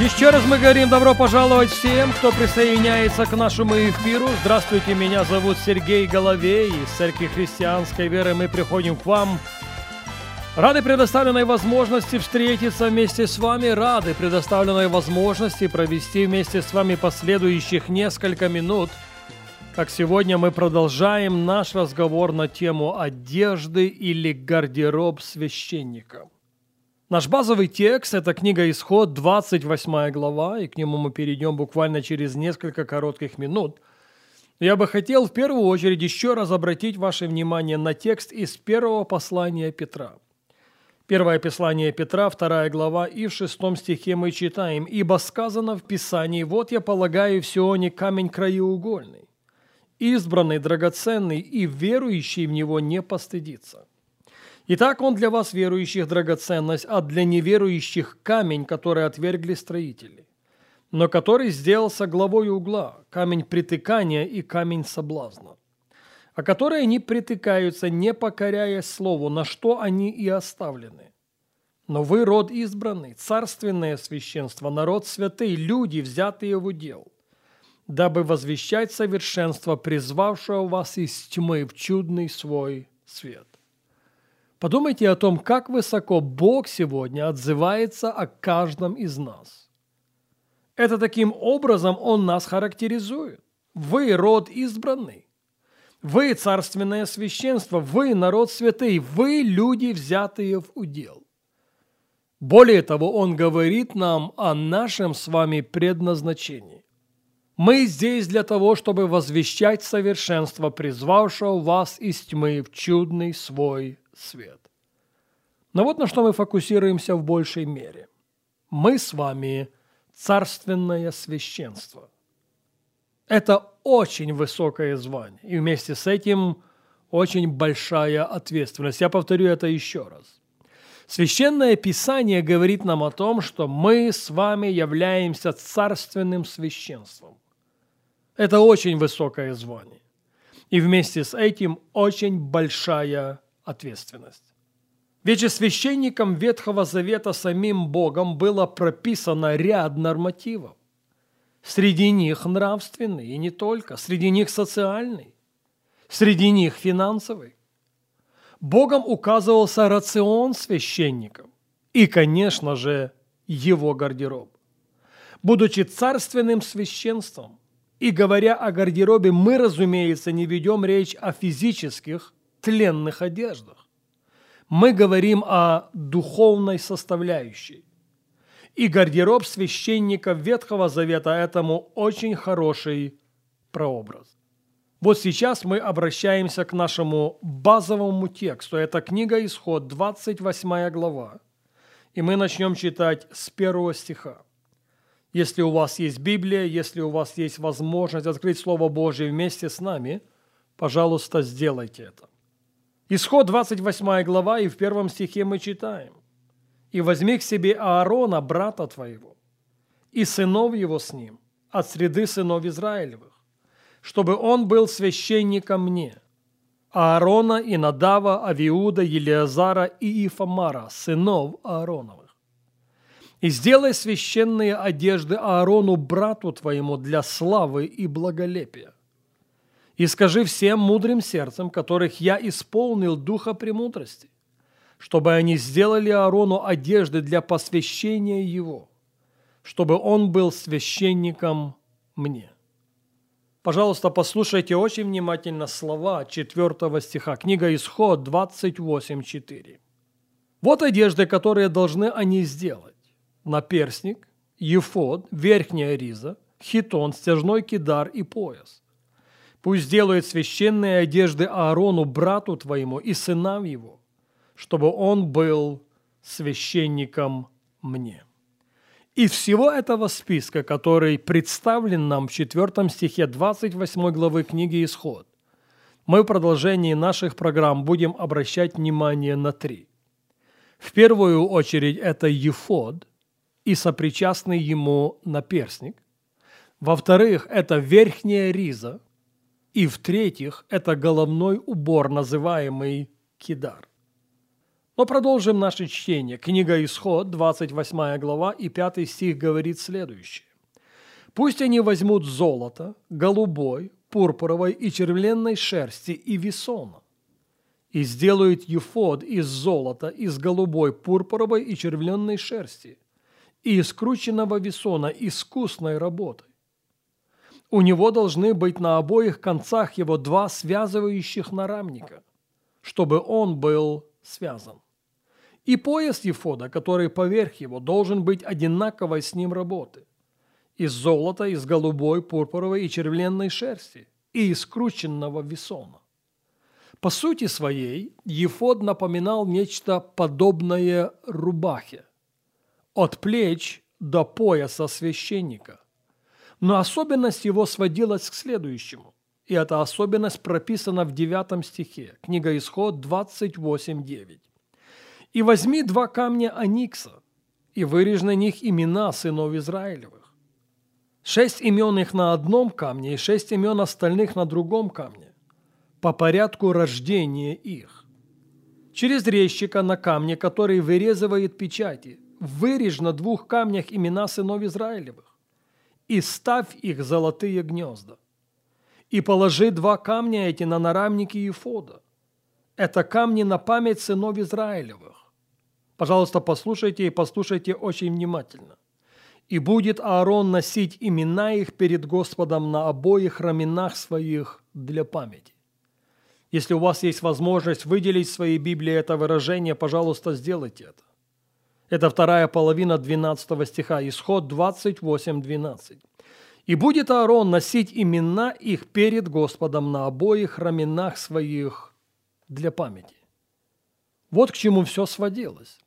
Еще раз мы говорим добро пожаловать всем, кто присоединяется к нашему эфиру. Здравствуйте, меня зовут Сергей Головей. Из Церкви Христианской Веры мы приходим к вам. Рады предоставленной возможности встретиться вместе с вами, рады предоставленной возможности провести вместе с вами последующих несколько минут. Как сегодня мы продолжаем наш разговор на тему одежды или гардероб священника. Наш базовый текст – это книга Исход, 28 глава, и к нему мы перейдем буквально через несколько коротких минут. Я бы хотел в первую очередь еще раз обратить ваше внимание на текст из первого послания Петра. Первое послание Петра, вторая глава, и в шестом стихе мы читаем «Ибо сказано в Писании, вот я полагаю в Сионе камень краеугольный, избранный, драгоценный, и верующий в него не постыдится». Итак, он для вас, верующих, драгоценность, а для неверующих камень, который отвергли строители, но который сделался главой угла, камень притыкания и камень соблазна, а которые они притыкаются, не покоряя слову, на что они и оставлены. Но вы род избранный, царственное священство, народ святый, люди, взятые в удел, дабы возвещать совершенство, призвавшего вас из тьмы в чудный свой свет. Подумайте о том, как высоко Бог сегодня отзывается о каждом из нас. Это таким образом Он нас характеризует. Вы род избранный. Вы царственное священство, вы народ святый, вы люди, взятые в удел. Более того, Он говорит нам о нашем с вами предназначении. Мы здесь для того, чтобы возвещать совершенство, призвавшего вас из тьмы в чудный свой свет. Но вот на что мы фокусируемся в большей мере. Мы с вами царственное священство. Это очень высокое звание, и вместе с этим очень большая ответственность. Я повторю это еще раз. Священное Писание говорит нам о том, что мы с вами являемся царственным священством. Это очень высокое звание. И вместе с этим очень большая ответственность. Ведь священникам Ветхого Завета самим Богом было прописано ряд нормативов. Среди них нравственный, и не только, среди них социальный, среди них финансовый. Богом указывался рацион священников и, конечно же, его гардероб. Будучи царственным священством и говоря о гардеробе, мы, разумеется, не ведем речь о физических тленных одеждах. Мы говорим о духовной составляющей. И гардероб священника Ветхого Завета этому очень хороший прообраз. Вот сейчас мы обращаемся к нашему базовому тексту. Это книга Исход, 28 глава. И мы начнем читать с первого стиха. Если у вас есть Библия, если у вас есть возможность открыть Слово Божье вместе с нами, пожалуйста, сделайте это. Исход 28 глава, и в первом стихе мы читаем. «И возьми к себе Аарона, брата твоего, и сынов его с ним, от среды сынов Израилевых, чтобы он был священником мне, Аарона и Надава, Авиуда, Елиазара и Ифамара, сынов Аароновых. И сделай священные одежды Аарону, брату твоему, для славы и благолепия и скажи всем мудрым сердцем, которых я исполнил духа премудрости, чтобы они сделали Аарону одежды для посвящения его, чтобы он был священником мне. Пожалуйста, послушайте очень внимательно слова 4 стиха, книга Исход 28.4. Вот одежды, которые должны они сделать. Наперстник, ефод, верхняя риза, хитон, стяжной кидар и пояс. Пусть сделает священные одежды Аарону, брату твоему, и сынам его, чтобы он был священником мне. Из всего этого списка, который представлен нам в 4 стихе 28 главы книги «Исход», мы в продолжении наших программ будем обращать внимание на три. В первую очередь это ефод и сопричастный ему наперсник. Во-вторых, это верхняя риза. И в-третьих, это головной убор, называемый кидар. Но продолжим наше чтение. Книга Исход, 28 глава и 5 стих говорит следующее. «Пусть они возьмут золото, голубой, пурпуровой и червленной шерсти и весона, и сделают ефод из золота, из голубой, пурпуровой и червленной шерсти, и из крученного весона искусной работой. У него должны быть на обоих концах его два связывающих нарамника, чтобы он был связан. И пояс Ефода, который поверх его, должен быть одинаковой с ним работы. Из золота, из голубой, пурпуровой и червленной шерсти, и из крученного весона. По сути своей, Ефод напоминал нечто подобное рубахе. От плеч до пояса священника. Но особенность его сводилась к следующему. И эта особенность прописана в 9 стихе, книга Исход 28.9. «И возьми два камня Аникса, и вырежь на них имена сынов Израилевых. Шесть имен их на одном камне и шесть имен остальных на другом камне, по порядку рождения их. Через резчика на камне, который вырезывает печати, вырежь на двух камнях имена сынов Израилевых и ставь их золотые гнезда. И положи два камня эти на нарамники Ефода. Это камни на память сынов Израилевых Пожалуйста, послушайте и послушайте очень внимательно. «И будет Аарон носить имена их перед Господом на обоих раменах своих для памяти». Если у вас есть возможность выделить в своей Библии это выражение, пожалуйста, сделайте это. Это вторая половина 12 стиха, исход 28.12. «И будет Аарон носить имена их перед Господом на обоих раменах своих для памяти». Вот к чему все сводилось.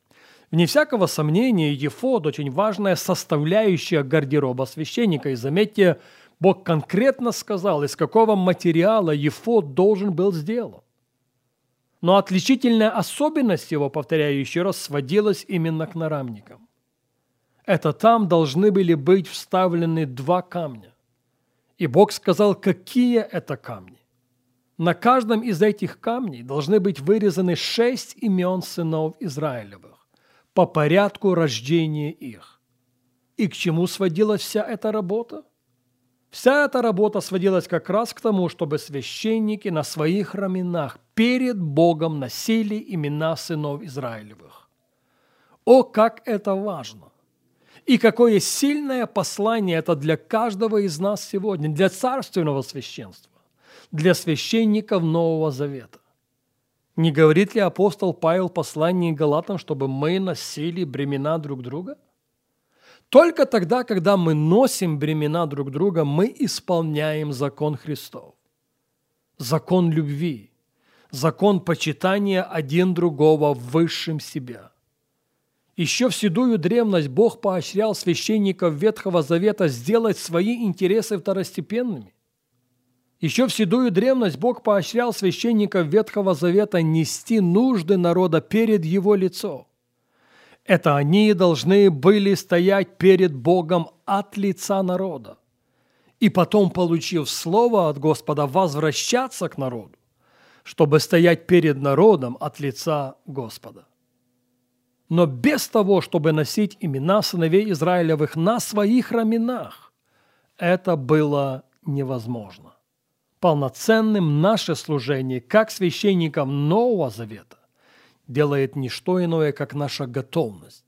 Вне всякого сомнения, ефод – очень важная составляющая гардероба священника. И заметьте, Бог конкретно сказал, из какого материала ефод должен был сделан. Но отличительная особенность его, повторяю еще раз, сводилась именно к нарамникам. Это там должны были быть вставлены два камня. И Бог сказал, какие это камни. На каждом из этих камней должны быть вырезаны шесть имен сынов Израилевых по порядку рождения их. И к чему сводилась вся эта работа? Вся эта работа сводилась как раз к тому, чтобы священники на своих раменах перед Богом носили имена сынов Израилевых. О, как это важно! И какое сильное послание это для каждого из нас сегодня, для царственного священства, для священников Нового Завета. Не говорит ли апостол Павел в послании Галатам, чтобы мы носили бремена друг друга? Только тогда, когда мы носим бремена друг друга, мы исполняем закон Христов. Закон любви, закон почитания один другого высшим себя. Еще в седую древность Бог поощрял священников Ветхого Завета сделать свои интересы второстепенными. Еще в седую древность Бог поощрял священников Ветхого Завета нести нужды народа перед его лицом. Это они должны были стоять перед Богом от лица народа. И потом, получив слово от Господа, возвращаться к народу, чтобы стоять перед народом от лица Господа. Но без того, чтобы носить имена сыновей Израилевых на своих раменах, это было невозможно полноценным наше служение, как священникам Нового Завета, делает не что иное, как наша готовность.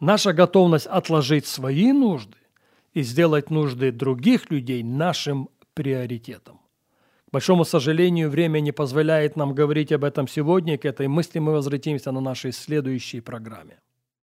Наша готовность отложить свои нужды и сделать нужды других людей нашим приоритетом. Большому сожалению, время не позволяет нам говорить об этом сегодня. К этой мысли мы возвратимся на нашей следующей программе.